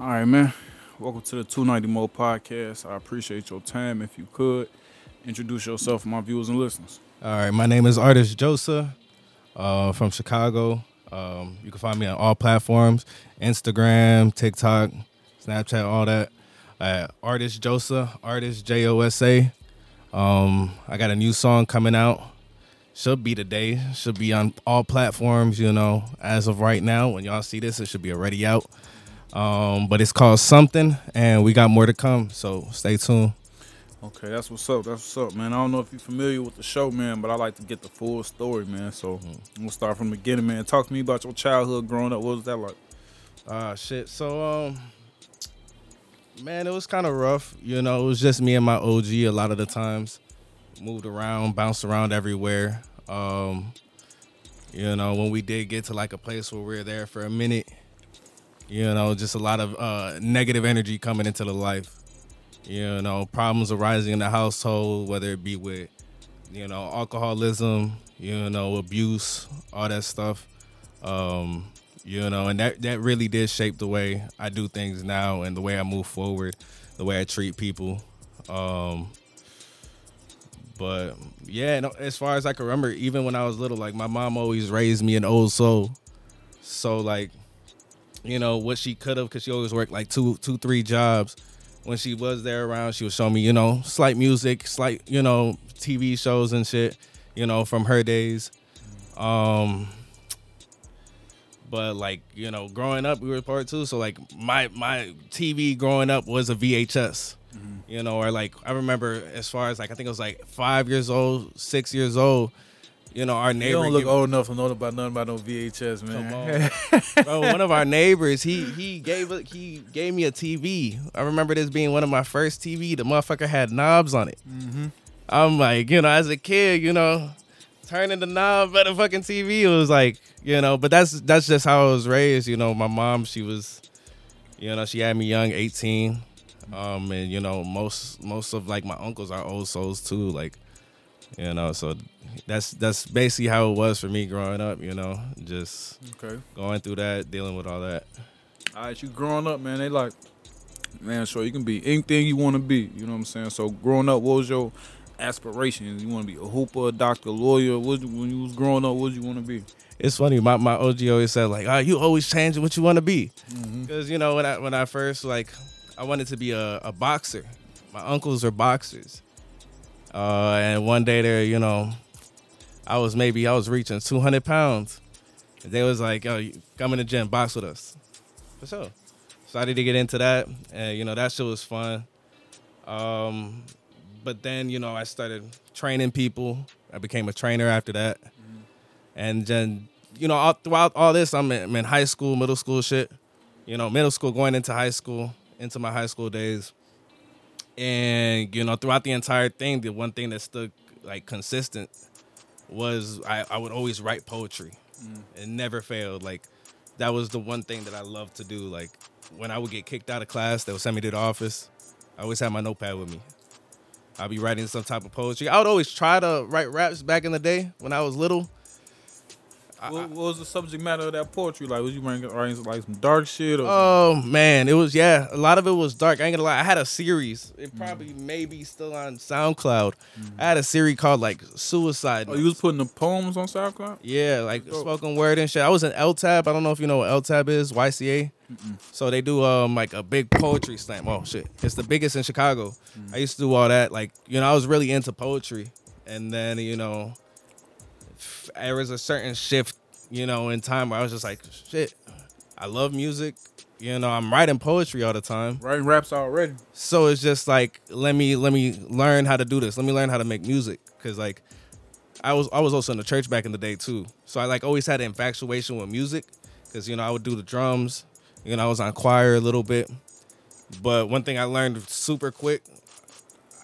All right, man. Welcome to the 290 Mo podcast. I appreciate your time. If you could introduce yourself, my viewers and listeners. All right, my name is Artist Josa uh, from Chicago. Um, you can find me on all platforms Instagram, TikTok, Snapchat, all that. Artist Josa, Artist J O S A. Um, I got a new song coming out. Should be today. Should be on all platforms, you know, as of right now. When y'all see this, it should be already out. Um, but it's called Something, and we got more to come. So stay tuned. Okay, that's what's up. That's what's up, man. I don't know if you're familiar with the show, man, but I like to get the full story, man. So Mm-hmm. we'll start from the beginning, man. Talk to me about your childhood growing up. What was that like? Ah, shit. So, um, man, it was kind of rough. You know, it was just me and my OG a lot of the times. Moved around, bounced around everywhere. Um, you know, when we did get to like a place where we were there for a minute, you know, just a lot of uh, negative energy coming into the life. You know, problems arising in the household, whether it be with, you know, alcoholism, you know, abuse, all that stuff. Um, you know, and that that really did shape the way I do things now and the way I move forward, the way I treat people. Um, but yeah, no, as far as I can remember, even when I was little, like my mom always raised me an old soul. So like, you know, what she could have, because she always worked like two, two, three jobs. When she was there around, she would show me, you know, slight music, slight, you know, TV shows and shit, you know, from her days. Um, but like you know growing up we were part two so like my my tv growing up was a vhs you know or like i remember as far as like i think it was like five years old six years old you know our You neighbor don't look old enough to know about nothing about no VHS, man. Come on. Bro, one of our neighbors, he he gave he gave me a TV. I remember this being one of my first TV. The motherfucker had knobs on it. I'm like, you know, as a kid, you know, turning the knob at a fucking TV. It was like, you know, but that's that's just how I was raised. You know, my mom, she was, you know, she had me young, 18. Um, and you know, most most of like my uncles are old souls too. Like, you know, so that's that's basically how it was for me growing up. You know, just okay. going through that, dealing with all that. All right, you growing up, man. They like, man, sure, you can be anything you want to be. You know what I'm saying? So growing up, what was your aspirations? You want to be a hooper, a doctor, lawyer? What when you was growing up? What did you want to be? It's funny. My my OG always said like, "Ah, you always changing what you want to be," because you know when I when I first like, I wanted to be a, a boxer. My uncles are boxers, uh, and one day they're you know, I was maybe I was reaching 200 pounds, and they was like, "Yo, you come in the gym, box with us," for sure. Started to get into that, and you know that shit was fun. Um, but then you know I started training people. I became a trainer after that, and then you know all, throughout all this, I'm in, I'm in high school, middle school shit. You know, middle school, going into high school, into my high school days, and you know throughout the entire thing, the one thing that stood like consistent was I, I would always write poetry. Mm. It never failed. Like that was the one thing that I loved to do. Like when I would get kicked out of class, they would send me to the office. I always had my notepad with me. I'd be writing some type of poetry. I would always try to write raps back in the day when I was little. What, what was the subject matter of that poetry? Like, was you writing, writing like some dark shit? Or Oh man, it was yeah. A lot of it was dark. I ain't gonna lie. I had a series. It mm. probably maybe still on SoundCloud. Mm. I had a series called like Suicide. oh, you was putting the poems on SoundCloud? Yeah, like Dope. spoken word and shit. I was in LTAB. I don't know if you know what LTAB is, YCA. So they do um like a big poetry slam. Oh shit. It's the biggest in Chicago. Mm. I used to do all that. Like, you know, I was really into poetry. And then, you know, there was a certain shift, you know, in time where I was just like, shit, I love music. You know, I'm writing poetry all the time. Writing raps already. So it's just like let me let me learn how to do this. Let me learn how to make music because like I was I was also in the church back in the day too. So I like always had an infatuation with music because you know I would do the drums. You know I was on choir a little bit, but one thing I learned super quick,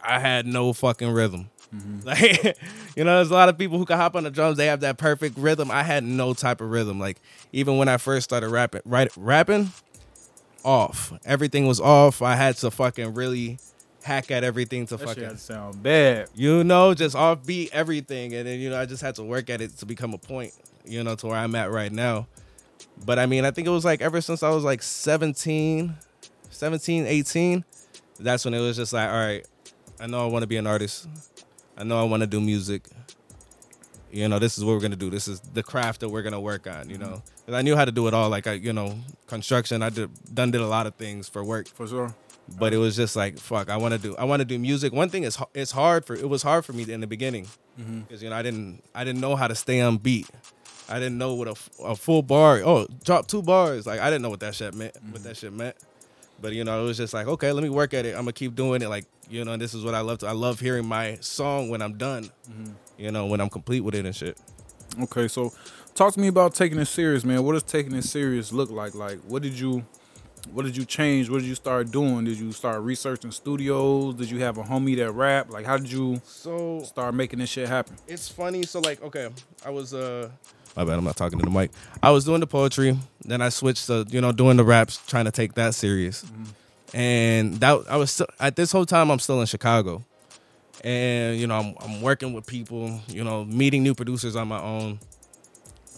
I had no fucking rhythm. Mm-hmm. Like you know, there's a lot of people who can hop on the drums. They have that perfect rhythm. I had no type of rhythm. Like even when I first started rapping, right, rapping, off. Everything was off. I had to fucking really hack at everything to That fucking sound bad. you know, just offbeat everything. And then, you know, I just had to work at it to become a point, you know, to where I'm at right now. But I mean, I think it was like ever since I was like 17, 17, 18, that's when it was just like, all right, I know I want to be an artist. I know I want to do music. You know, this is what we're gonna do. This is the craft that we're gonna work on. You know, mm-hmm. 'Cause I knew how to do it all. Like I, you know, construction. I did done did a lot of things for work, For sure. but it was just like, fuck. I want to do. I want to do music. One thing is, it's hard for. It was hard for me in the beginning mm-hmm. because you know I didn't. I didn't know how to stay on beat. I didn't know what a, a full bar. Oh, drop two bars. Like I didn't know what that shit meant. What mm-hmm. that shit meant. But you know, it was just like, okay, let me work at it. I'm gonna keep doing it. Like you know, this is what I love. To, I love hearing my song when I'm done. You know, when I'm complete with it and shit. Okay, so talk to me about taking it serious, man. What does taking it serious look like? Like, what did you, what did you change? What did you start doing? Did you start researching studios? Did you have a homie that rap? Like, how did you So start making this shit happen? it's funny. So like, okay, I was uh, my bad. I'm not talking to the mic. I was doing the poetry. Then I switched to you know doing the raps, trying to take that serious. Mm-hmm. And that I was still, at this whole time I'm still in Chicago, and you know I'm I'm working with people. You know, meeting new producers on my own.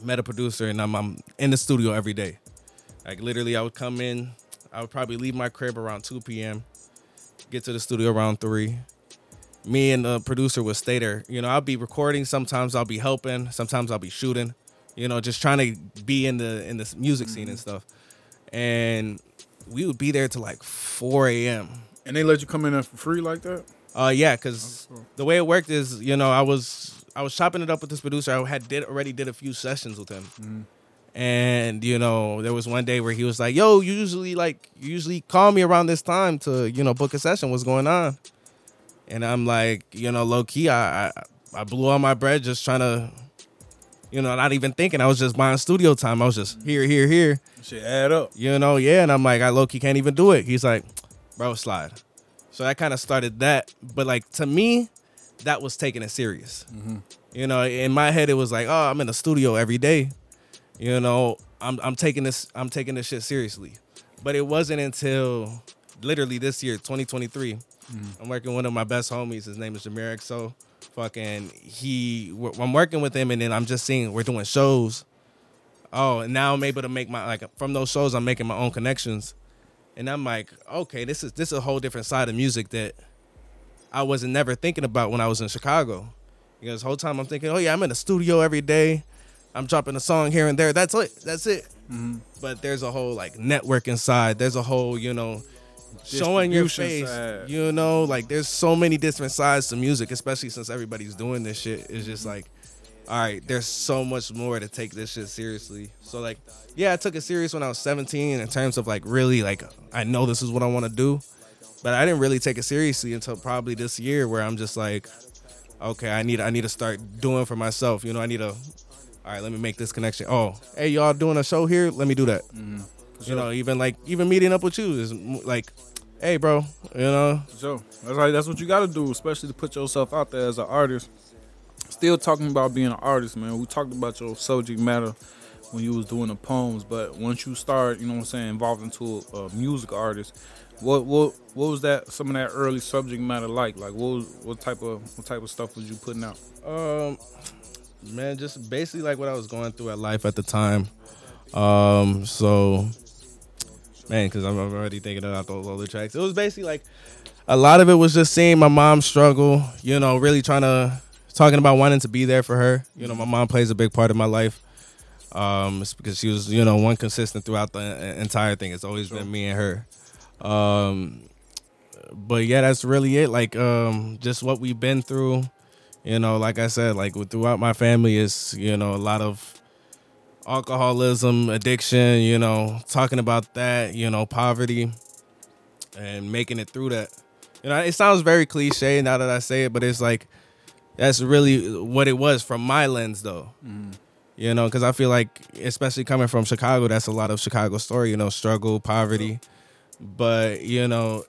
Met a producer, and I'm I'm in the studio every day. Like literally, I would come in. I would probably leave my crib around 2 p.m. Get to the studio around three me and the producer would stay there. You know, I'll be recording. Sometimes I'll be helping. Sometimes I'll be shooting. You know, just trying to be in the in this music scene and stuff. And we would be there till like 4 a.m. And they let you come in there for free like that? Uh, yeah, because the way it worked is, you know, I was I was chopping it up with this producer. I had did already did a few sessions with him. And you know, there was one day where he was like, "Yo, usually like usually call me around this time to you know book a session. What's going on?" And I'm like, you know, low key, I I, I blew all my bread just trying to, you know, not even thinking. I was just buying studio time. I was just here, here, here. Shit add up. You know, yeah. And I'm like, I low key can't even do it. He's like, bro, slide. So that kind of started that. But like to me, that was taking it serious. Mm-hmm. You know, in my head, it was like, oh, I'm in the studio every day. You know, I'm I'm taking this I'm taking this shit seriously. But it wasn't until literally this year, 2023. I'm working with one of my best homies. His name is Jameer So Fucking he, I'm working with him, and then I'm just seeing we're doing shows. Oh, and now I'm able to make my like from those shows. I'm making my own connections, and I'm like, okay, this is this is a whole different side of music that I wasn't never thinking about when I was in Chicago. Because the whole time I'm thinking, oh yeah, I'm in the studio every day. I'm dropping a song here and there. That's it. That's it. Mm-hmm. But there's a whole like networking side. There's a whole, you know, showing your face. side. You know, like there's so many different sides to music, especially since everybody's doing this shit. It's just like, all right, there's so much more to take this shit seriously. So like, yeah, I took it serious when I was 17 in terms of like really like I know this is what I want to do, but I didn't really take it seriously until probably this year where I'm just like, okay, I need I need to start doing for myself. You know, I need to. All right, let me make this connection. Oh, hey, y'all doing a show here? Let me do that. Mm-hmm. You know, even like even meeting up with you is like, hey, bro, you know, So that's like that's what you got to do, especially to put yourself out there as an artist. Still talking about being an artist, man. We talked about your subject matter when you was doing the poems, but once you start, you know what I'm saying, involved into a, a music artist, what what what was that? Some of that early subject matter like? Like what was, what type of what type of stuff was you putting out? Um, man, just basically like what I was going through at life at the time. Um, so, man, because I'm already thinking about those other tracks. It was basically like a lot of it was just seeing my mom struggle. You know, really trying to talking about wanting to be there for her. You know, my mom plays a big part of my life. Um, it's because she was, you know, one consistent throughout the entire thing. It's always been me and her. Um, but yeah, that's really it. Like, um, just what we've been through. You know, like I said, like throughout my family is, you know, a lot of alcoholism, addiction, you know, talking about that, you know, poverty and making it through that. You know, it sounds very cliche now that I say it, but it's like that's really what it was from my lens though. Mm-hmm. You know, because I feel like, especially coming from Chicago, that's a lot of Chicago story, you know, struggle, poverty. But, you know,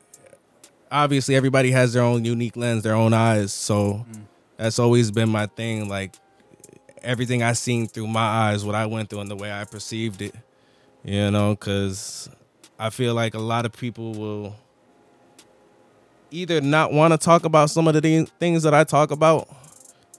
obviously everybody has their own unique lens, their own eyes. So mm. that's always been my thing. Like everything I seen through my eyes, what I went through, and the way I perceived it. You know, because I feel like a lot of people will either not want to talk about some of the thi- things that I talk about.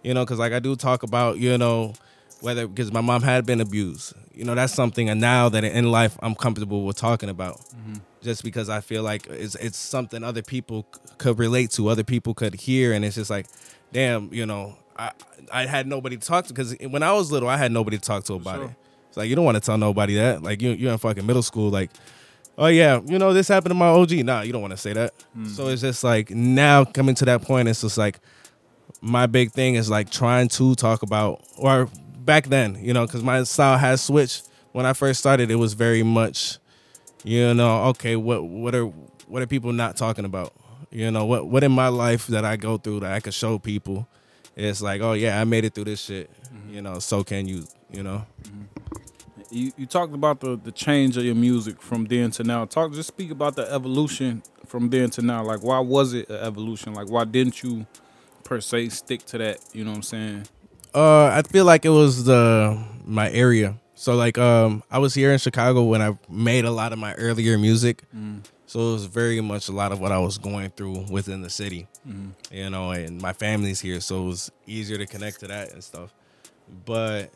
You know, because like I do talk about, you know, whether because my mom had been abused. You know, that's something, and now that in life I'm comfortable with talking about. Mm-hmm. just because I feel like it's it's something other people c- could relate to, other people could hear, and it's just like, damn, you know, I I had nobody to talk to because when I was little, I had nobody to talk to about sure. it. It's like you don't want to tell nobody that. Like you you're in fucking middle school, like. Oh yeah, you know this happened to my OG. Nah, you don't want to say that. Mm-hmm. So it's just like now coming to that point, it's just like my big thing is like trying to talk about or back then you know because my style has switched when i first started it was very much you know okay what what are what are people not talking about you know what what in my life that i go through that i could show people it's like oh yeah i made it through this shit you know so can you you know You, you talked about the, the change of your music from then to now. Talk just speak about the evolution from then to now. Like why was it an evolution? Like why didn't you per se stick to that? You know what I'm saying? Uh, I feel like it was the my area. So like, um, I was here in Chicago when I made a lot of my earlier music. So it was very much a lot of what I was going through within the city, mm-hmm. you know, and my family's here, so it was easier to connect to that and stuff. But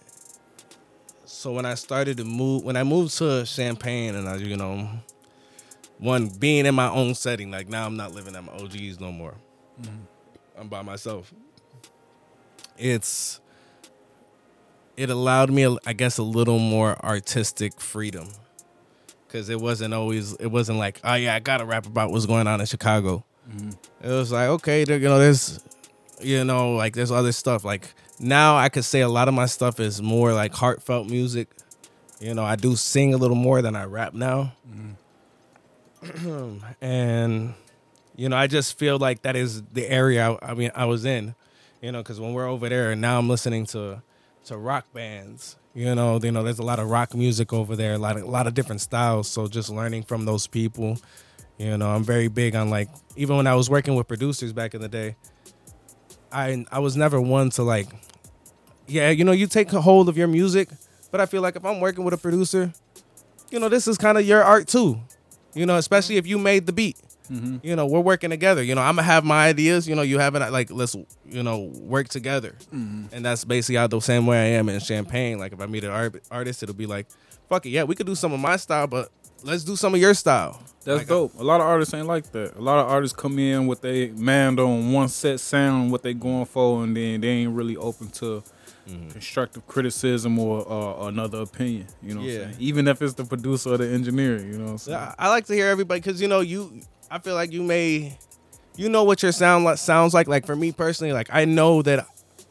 so when I started to move, when I moved to Champaign, and I, you know, one being in my own setting, like now I'm not living at my OGs no more. Mm-hmm. I'm by myself. It's it allowed me, I guess, a little more artistic freedom because it wasn't always it wasn't like oh yeah I gotta rap about what's going on in Chicago. It was like okay, you know, there's you know like there's other stuff like now I could say a lot of my stuff is more like heartfelt music. You know, I do sing a little more than I rap now, and you know I just feel like that is the area I, I mean I was in. You know, because when we're over there, and now I'm listening to to rock bands. You know, you know, there's a lot of rock music over there, a lot of a lot of different styles. So just learning from those people, you know, I'm very big on like even when I was working with producers back in the day, I I was never one to like, yeah, you know, you take a hold of your music, but I feel like if I'm working with a producer, you know, this is kind of your art too, you know, especially if you made the beat. You know, we're working together. You know, I'm gonna have my ideas. You know, you have it. Like, let's you know work together. And that's basically how the same way I am in Champaign. Like, if I meet an art- artist, it'll be like, fuck it, yeah, we could do some of my style, but let's do some of your style. That's Like, dope. A lot of artists ain't like that. A lot of artists come in with they man on one set sound, what they going for, and then they ain't really open to Mm-hmm. constructive criticism or uh, another opinion. You know, what Yeah. I'm saying? even if it's the producer or the engineer. You know, what I'm saying? I, I like to hear everybody because you know you. I feel like you may, you know what your sound like sounds like. Like for me personally, like I know that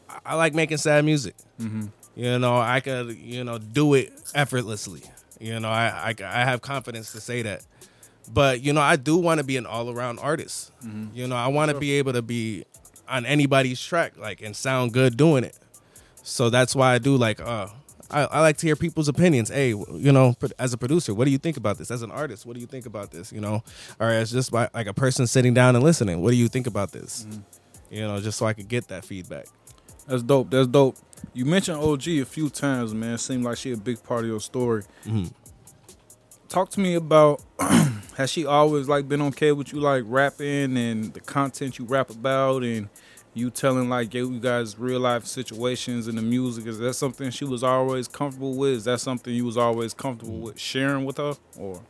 I, I like making sad music. You know, I could you know do it effortlessly. You know, I I, I have confidence to say that. But you know, I do want to be an all around artist. You know, I want to be able to be on anybody's track, like and sound good doing it. So that's why I do like uh I, I like to hear people's opinions. Hey, you know, as a producer, what do you think about this? As an artist, what do you think about this? You know, or as just by, like a person sitting down and listening, what do you think about this? Mm-hmm. You know, just so I could get that feedback. That's dope. That's dope. You mentioned OG a few times, man. It seemed like she a big part of your story. Mm-hmm. Talk to me about has she always like been okay with you like rapping and the content you rap about and you telling like you guys real life situations in the music? Is that something she was always comfortable with? Is that something you was always comfortable with sharing with her? Or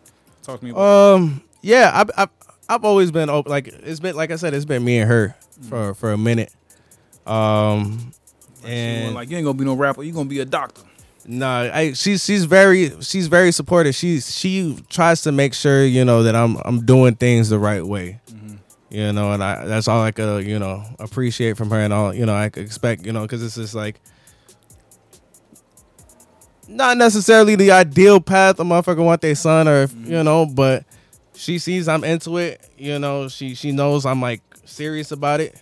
talk to me about Um, yeah, I've, I've I've always been open. Like it's been like I said, it's been me and her for for a minute. Um, She and like you ain't gonna be no rapper, you gonna be a doctor. Nah, I she's she's very she's very supportive. She's she tries to make sure you know that I'm I'm doing things the right way. You know, and I that's all I could you know appreciate from her, and all you know I could expect you know because this is like not necessarily the ideal path a motherfucker want their son or you mm-hmm. know, but she sees I'm into it. You know, she she knows I'm like serious about it,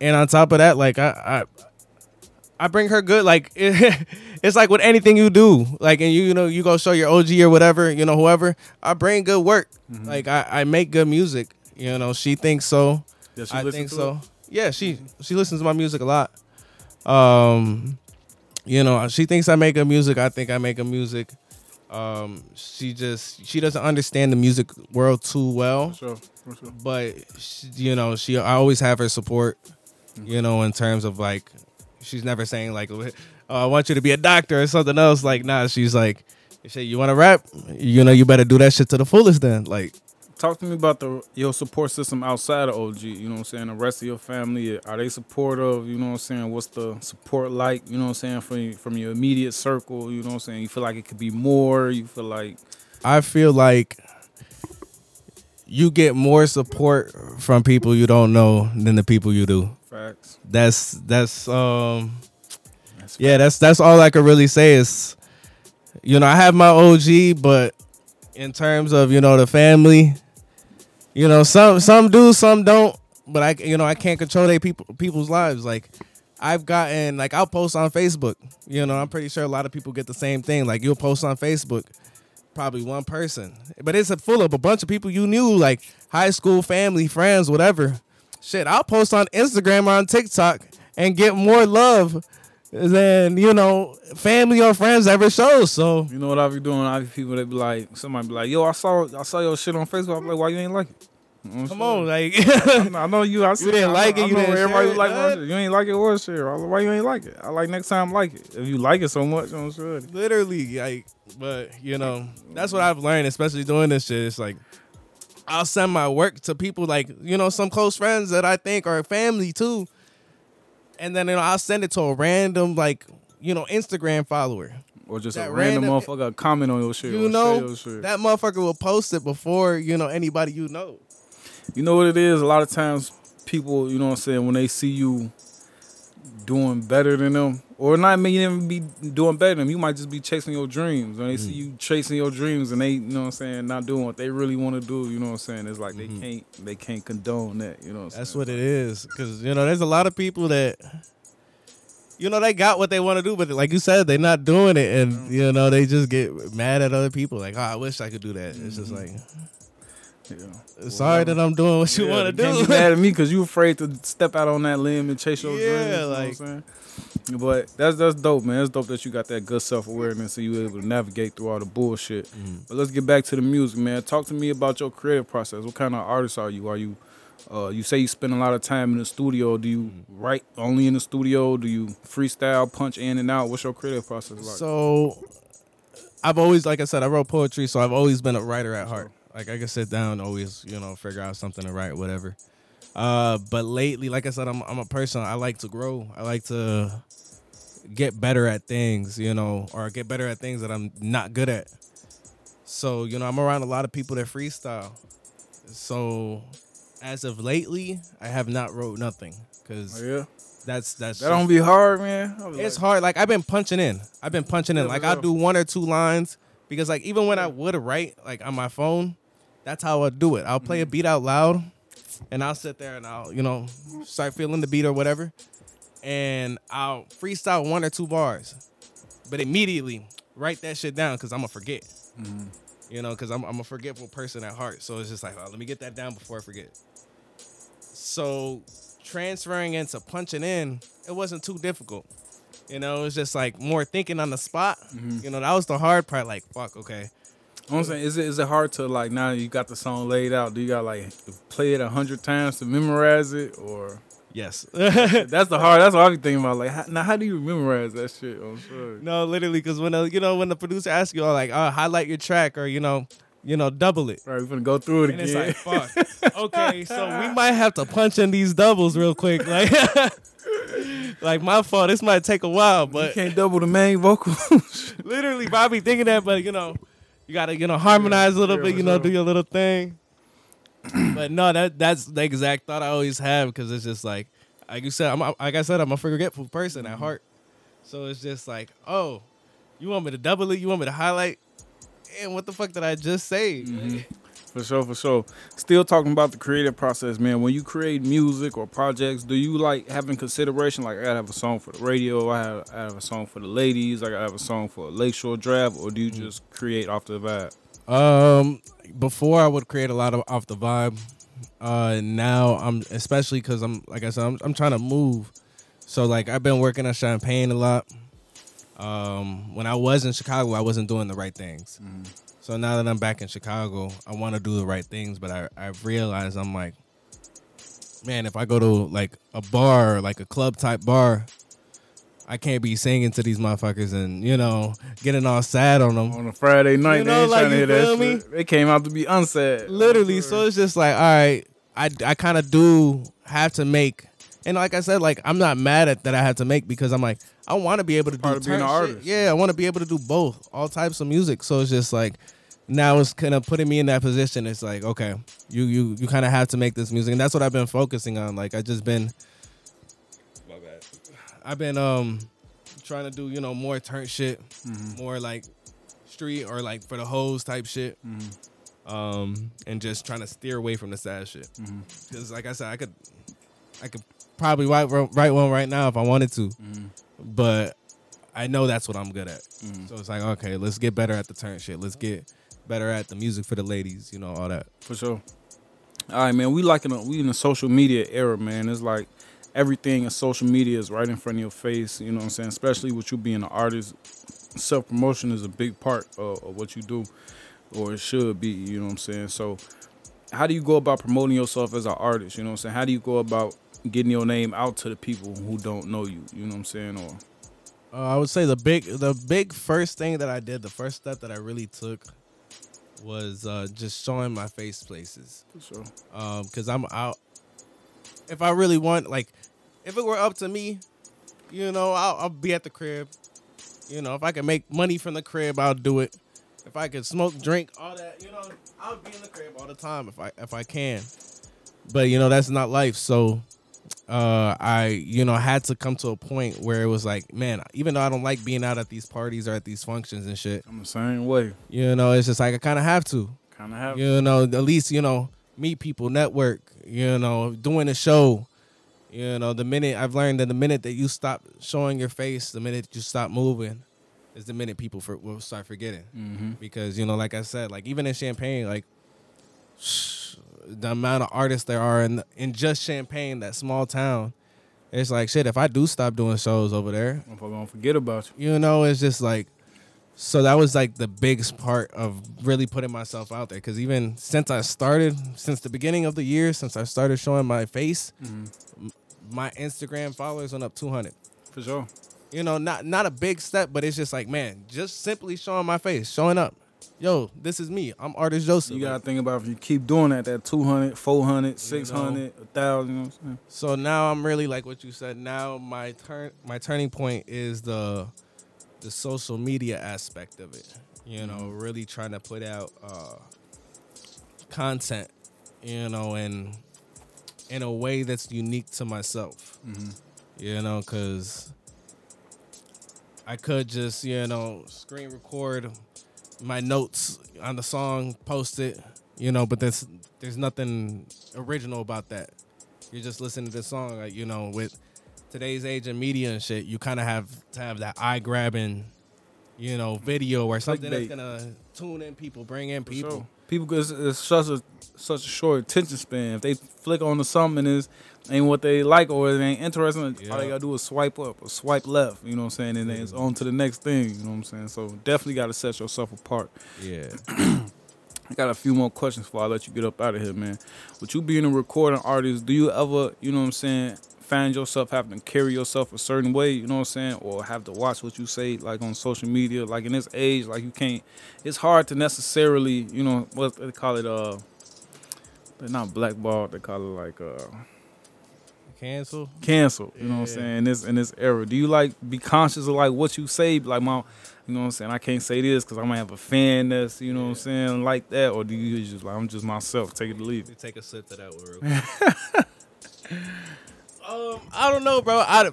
and on top of that, like I I I bring her good. Like it's like with anything you do, like and you you know you go show your OG or whatever, you know whoever. I bring good work. Mm-hmm. Like I, I make good music. You know she thinks so. Does she I listen think to so. it? Yeah, she she listens to my music a lot. Um, you know she thinks I make good music. I think I make good music. Um, she just she doesn't understand the music world too well For sure, for sure. but she, you know she i always have her support you know in terms of like she's never saying like oh, i want you to be a doctor or something else like nah she's like Shit, you want to rap? You know, you better do that shit to the fullest. Then, like, Talk to me about the your support system outside of OG. You know what I'm saying? The rest of your family are they supportive? You know what I'm saying? What's the support like? You know what I'm saying from from your immediate circle? You know what I'm saying? You feel like it could be more? You feel like I feel like you get more support from people you don't know than the people you do. facts? That's that's um That's yeah, that's that's all I could really say is you know, I have my OG, but in terms of, you know, the family, you know, some some do, some don't, but I you know, I can't control they people people's lives like I've gotten like I'll post on Facebook. You know, I'm pretty sure a lot of people get the same thing. Like you'll post on Facebook, probably one person, but it's a full of a bunch of people you knew, like high school, family, friends, whatever. Shit, I'll post on Instagram or on TikTok and get more love than you know family or friends ever show. So You know what I be doing? I be people that be like, somebody be like, "Yo, I saw I saw your shit on Facebook." I'm like, "Why you ain't like it?" You I'm come saying? on, like I know- you. I see, you didn't I like know, it, you I know didn't everybody share it, like shit. You ain't like it or share. Why you ain't like it? I like next time like it. If you like it so much, I'm sure. literally like but you know that's what i've learned especially doing this shit it's like i'll send my work to people like you know some close friends that i think are family too and then you know i'll send it to a random like you know instagram follower Or just That a random, random- motherfucker comment on your shit. you know shit. that motherfucker will post it before you know anybody you know You know what it is? A lot of times people, you know what I'm saying, when they see you doing better than them, or not may even be doing better than them, you might just be chasing your dreams. When they see mm-hmm. you chasing your dreams and they, you know what I'm saying, not doing what they really want to do, you know what I'm saying? It's like they mm-hmm. can't they can't condone that, you know what I'm that's saying? what it is because you know there's a lot of people that you know they got what they want to do but like you said they're not doing it and mm-hmm. you know they just get mad at other people like oh i wish i could do that it's just like Yeah. Sorry that I'm doing what you Yeah, want to Can't do. be mad at me because you afraid to step out on that limb and chase your Yeah, dreams. You know like- what I'm saying? But that's that's dope, man. It's dope that you got that good self awareness and you able to navigate through all the bullshit. Mm. But let's get back to the music, man. Talk to me about your creative process. What kind of artist are you? Are you uh, you say you spend a lot of time in the studio. Do you Mm. write only in the studio? Do you freestyle, punch in and out? What's your creative process like? so I've always, like I said, I wrote poetry, so I've always been a writer at heart. Like I can sit down, always, you know, figure out something to write, whatever. Uh, but lately, like I said, I'm I'm a person. I like to grow. I like to get better at things, you know, or get better at things that I'm not good at. So you know, I'm around a lot of people that freestyle. So as of lately, I have not wrote nothing because Oh, yeah, that's that's that don't be hard, man. It's like, hard. Like I've been punching in. I've been punching in. Like I'll do one or two lines because like even when I would write like on my phone, that's how I do it. I'll play Mm-hmm. a beat out loud, and I'll sit there and I'll you know start feeling the beat or whatever, and I'll freestyle one or two bars, but immediately write that shit down because I'm gonna forget. Mm-hmm. You know, because I'm, I'm a forgetful person at heart. So it's just like, oh, let me get that down before I forget. So transferring into punching in, it wasn't too difficult. You know, it was just like more thinking on the spot. Mm-hmm. You know, that was the hard part. Like, fuck, okay. I'm saying, is it is it hard to like now you got the song laid out? Do you got like play it a hundred times to memorize it, or Yes. that's the hard? That's what I be thinking about. Like, how, now how do you memorize that shit? I'm sure. no, literally, because when the, you know when the producer asks you, like, oh, highlight your track or you know, you know, double it. Right, we're gonna go through it And again. it's like, fuck. Okay, so we might have to punch in these doubles real quick. Like, like my fault. This might take a while, you but can't double the main vocal. literally, Bobby thinking that, but you know, you gotta, you know, harmonize a little bit, you know, do your little thing. but no, that that's the exact thought I always have because it's just like, like you said, I'm a- like I said, I'm a forgetful person Mm-hmm. at heart. So it's just like, oh, you want me to double it? You want me to highlight? And what the fuck did I just say? Mm-hmm. Like, for sure, for sure. Still talking about the creative process, man. When you create music or projects, do you like having consideration? Like, I gotta have a song for the radio. I have, I have a song for the ladies. I gotta have a song for a Lakeshore Drive, or do you just create off the vibe? Um, before I would create a lot of off the vibe. Uh, now I'm especially because I'm like I said, I'm, I'm trying to move. So like I've been working on Champaign a lot. Um, when I was in Chicago, I wasn't doing the right things. So now that I'm back in Chicago, I want to do the right things, but I I've realized I'm like, man, if I go to like a bar, like a club type bar, I can't be singing to these motherfuckers and you know getting all sad on them. On a Friday night, You they know, ain't like, trying to you feel me? shit. They came out to be unsaid. Literally, so it's just like, all right, I I kind of do have to make, and like I said, like I'm not mad at that I had to make because I'm like I want to be able to Part do of being an shit. artist. Yeah, I want to be able to do both, all types of music. So it's just like now it's kind of putting me in that position. It's like okay, you you you kind of have to make this music, and that's what I've been focusing on. Like I just been, my bad. I've been um trying to do you know more turn shit, Mm-hmm. more like street or like for the hoes type shit Mm-hmm. um, and just trying to steer away from the sad shit. Mm-hmm. Because, like I said, I could, I could probably write write one right now if I wanted to, Mm-hmm. but I know that's what I'm good at. So it's like, okay, let's get better at the turn shit. Let's get better at the music for the ladies. You know, all that. For sure. All right, man. We like in a, we in a social media era, man. It's like everything in social media is right in front of your face. You know what I'm saying? Especially with you being an artist, self promotion is a big part of, of what you do, or it should be. You know what I'm saying? So, how do you go about promoting yourself as an artist? You know what I'm saying? How do you go about getting your name out to the people who don't know you? You know what I'm saying? Or Uh, I would say the big, the big first thing that I did, the first step that I really took, was uh, just showing my face places. for sure. um because i'm out if i really want like if it were up to me you know I'll, I'll be at the crib you know if i can make money from the crib i'll do it if i could smoke drink all that you know i'll be in the crib all the time if i if i can but you know that's not life so uh i you know had to come to a point where it was like man even though i don't like being out at these parties or at these functions and shit I'm the same way. you know it's just like i kind of have to Kind of have. you know, at least you know meet people, network. You know, doing a show. You know, the minute I've learned that the minute that you stop showing your face, the minute you stop moving, is the minute people for, will start forgetting. Mm-hmm. Because you know, like I said, like even in Champaign, like the amount of artists there are in in just Champaign, that small town. It's like shit. If I do stop doing shows over there, I'm gonna forget about you. you know, it's just like so that was like the biggest part of really putting myself out there because even since I started, since the beginning of the year, since I started showing my face, mm-hmm. m- my Instagram followers went up 200. For sure. You know, not not a big step, but it's just like, man, just simply showing my face, showing up. Yo, this is me. I'm artist Josa. You gotta think about if you keep doing that, that 200, 400, 600, 1,000, you know? So now I'm really like what you said. Now my turn my turning point is the the social media aspect of it. You know, really trying to put out uh content, you know, and in a way that's unique to myself. You know, cuz I could just, you know, screen record my notes on the song, post it, you know, but there's there's nothing original about that. You're just listening to the song, like you know, with today's age of media and shit, you kind of have to have that eye grabbing, you know, video or something that's gonna tune in people, bring in people. sure. People, cause it's such a such a short attention span. If they flick on to something and it's ain't what they like or it ain't interesting, all they gotta do is swipe up or swipe left. You know what I'm saying? And then it's on to the next thing. You know what I'm saying? So definitely gotta set yourself apart. Yeah. I got a few more questions before I let you get up out of here, man. With you being a recording artist, do you ever, you know what I'm saying, find yourself having to carry yourself a certain way, you know what I'm saying, or have to watch what you say, like on social media, like in this age, like you can't. It's hard to necessarily, you know, what they call it, uh, they're not blackballed, they call it like uh, Cancel. cancel. You know what I'm saying? In this in this era, do you like be conscious of like what you say, like my, you know what I'm saying? I can't say this because I might have a fan that's, you know what I'm saying, like that, or do you just like I'm just myself, take it or leave it? take a sip to that one real um, I don't know, bro. I,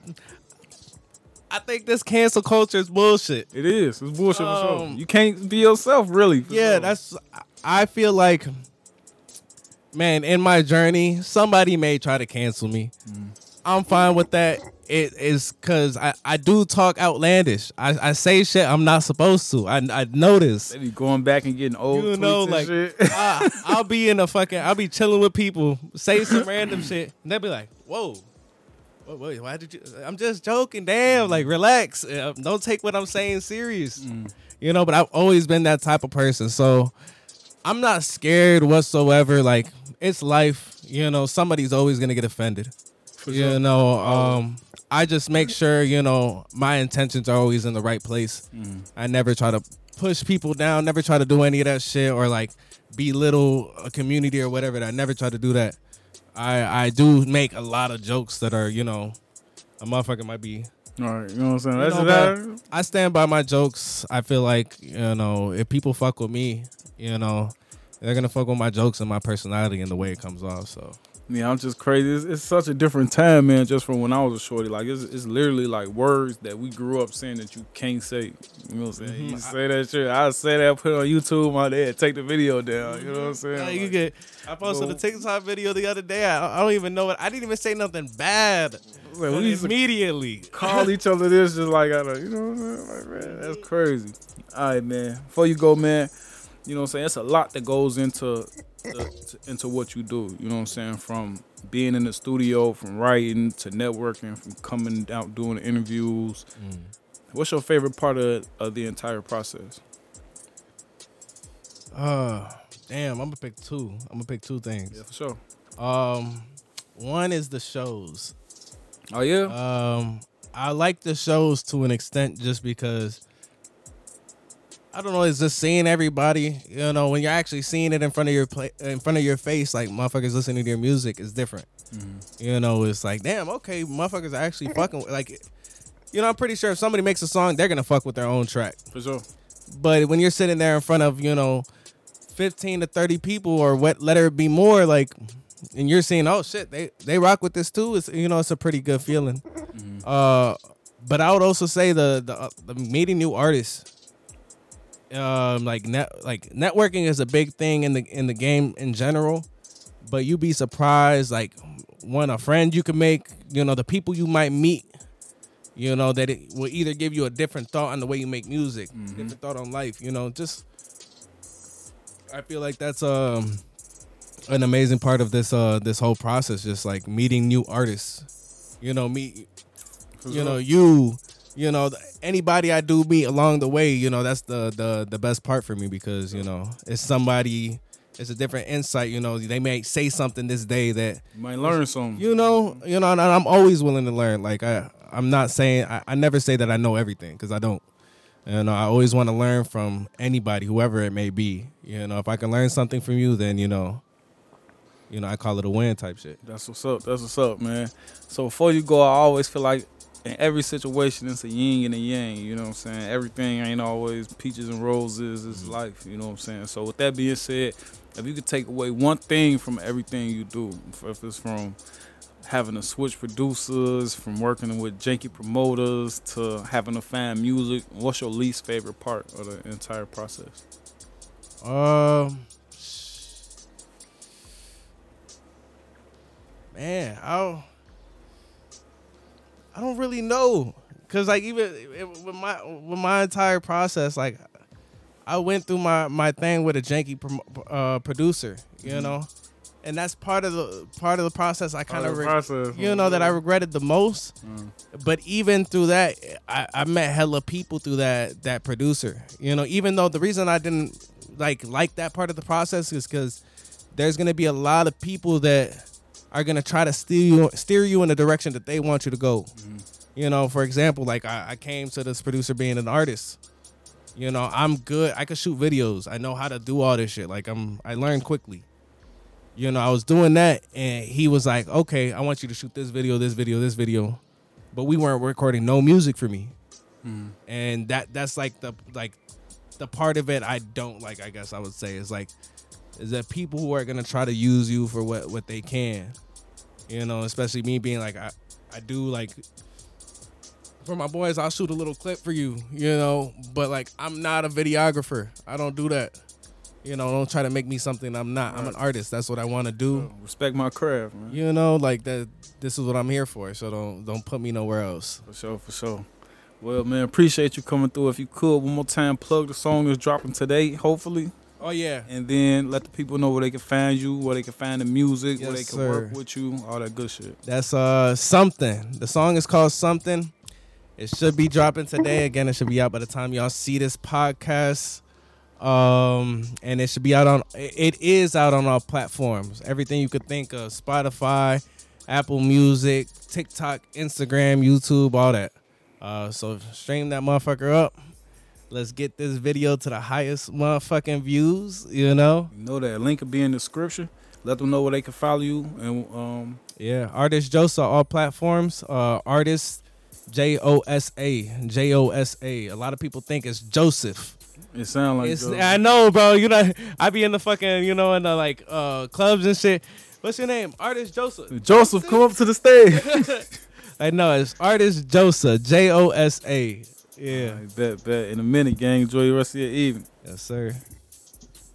I think this cancel culture is bullshit. It is. It's bullshit for sure. Um, You can't be yourself, really. Yeah, sure. that's. I feel like, man, in my journey, somebody may try to cancel me. I'm fine with that. It is because I, I do talk outlandish. I, I say shit I'm not supposed to. I I notice. They be going back and getting old. You know, like shit. I, I'll be in a fucking. I'll be chilling with people, say some random shit, and they'll be like, "Whoa." Wait, why did you? I'm just joking. Damn, like relax. Uh, Don't take what I'm saying serious. You know, but I've always been that type of person. So I'm not scared whatsoever. Like it's life. You know, somebody's always gonna get offended. you sure. know, um, I just make sure you know my intentions are always in the right place. Mm. I never try to push people down. Never try to do any of that shit or like belittle a community or whatever. I never try to do that. I I do make a lot of jokes that are you know a motherfucker might be All right, you know what I'm saying? You That's know, that. I stand by my jokes. I feel like you know if people fuck with me, you know they're gonna fuck with my jokes and my personality and the way it comes off. So Yeah, I'm just crazy. It's, it's such a different time, man. Just from when I was a shorty, like it's, it's literally like words that we grew up saying that you can't say. You know what I'm saying? You Mhm. say that shit. I say that, put it on YouTube. My dad take the video down. You know what I'm saying? Yeah, you Like, get. I posted Well- a TikTok video the other day. I, I don't even know it. I didn't even say nothing bad. like, we immediately. call each other this just like I don't, you know what I'm saying? Like, man, that's crazy. All right, man. Before you go, man, you know what I'm saying? It's a lot that goes into the, into what you do. You know what I'm saying? From being in the studio, from writing to networking, from coming out doing interviews. What's your favorite part of, of the entire process? Uh, damn. I'm gonna pick two. I'm gonna pick two things. Yeah, for sure. Um, one is the shows. Oh yeah. Um, I like the shows to an extent just because I don't know. It's just seeing everybody. You know, when you're actually seeing it in front of your play, in front of your face, like motherfuckers listening to your music is different. You know, it's like, damn, okay, motherfuckers are actually fucking with- like. You know, I'm pretty sure if somebody makes a song, they're gonna fuck with their own track. for sure. But when you're sitting there in front of, you know, 15 to 30 people or what let it be more, like and you're seeing, oh shit, they they rock with this too. It's you know, it's a pretty good feeling. Uh but I would also say the the, uh, the meeting new artists. Um like net like networking is a big thing in the in the game in general. But you'd be surprised, like one a friend you can make, you know, the people you might meet you know that it will either give you a different thought on the way you make music different thought on life you know just i feel like that's um an amazing part of this uh this whole process just like meeting new artists you know meet you know you you know anybody i do meet along the way you know that's the the the best part for me because you know it's somebody it's a different insight you know they may say something this day that You might learn something. you know, you know, and I'm always willing to learn. Like I, I'm not saying I, I never say that I know everything because I don't. You know, I always want to learn from anybody, whoever it may be. You know, if I can learn something from you, then you know, you know, I call it a win type shit. That's what's up. That's what's up, man. So before you go, I always feel like in every situation it's a yin and a yang. You know what I'm saying? Everything ain't always peaches and roses. It's life. You know what I'm saying? So with that being said, if you could take away one thing from everything you do, if it's from having to switch producers, from working with janky promoters to having to find music, what's your least favorite part of the entire process? Um, man, I I don't really know because like even it- with my with my entire process, like I went through my my thing with a janky prom- uh, producer, you Mhm. know, and that's part of the part of the process. I kind of Part of the process. you know that I regretted the most. Mm. But even through that, I, I met hella people through that that producer. You know, even though the reason I didn't like like that part of the process is because there's gonna be a lot of people that are gonna try to steer you steer you in the direction that they want you to go. Mm-hmm. You know, for example, like I, I came to this producer being an artist. You know, I'm good. I can shoot videos. I know how to do all this shit. Like I'm I learned quickly. You know, I was doing that and he was like, "Okay, I want you to shoot this video, this video, this video." But we weren't recording no music for me. Mm-hmm. And that that's like the like the part of it I don't like, I guess I would say is like is that people who are gonna try to use you for what what they can. You know, especially me being like I I do like for my boys, I'll shoot a little clip for you, you know, but like I'm not a videographer. I don't do that. You know, don't try to make me something I'm not. I'm an artist. That's what I want to do. Respect my craft, man. You know, like that this is what I'm here for. So don't don't put me nowhere else. For sure, for sure. Well, man, appreciate you coming through. If you could, one more time, plug the song that's dropping today, hopefully, Oh yeah. and then let the people know where they can find you, where they can find the music, where they can sir. work with you, all that good shit. That's uh something. The song is called Something. It should be dropping today. Again, it should be out by the time y'all see this podcast. Um, and it should be out on. It is out on all platforms. Everything you could think of: Spotify, Apple Music, TikTok, Instagram, YouTube, all that. Uh, so stream that motherfucker up. Let's get this video to the highest motherfucking views. You know. You know that link will be in the description. Let them know where they can follow you and um. Yeah, artist Josa, all platforms. Uh, artist J O S A, J O S A. A lot of people think it's Joseph. It sound like It's, Joe. I know, bro. You know, I be in the fucking, you know, in the like uh clubs and shit. What's your name? Artist Joseph. Joseph, come up to the stage. I know it's artist Josa, J O S A. Yeah. Bet, bet. In a minute, gang. Enjoy the rest of your evening. Yes, sir.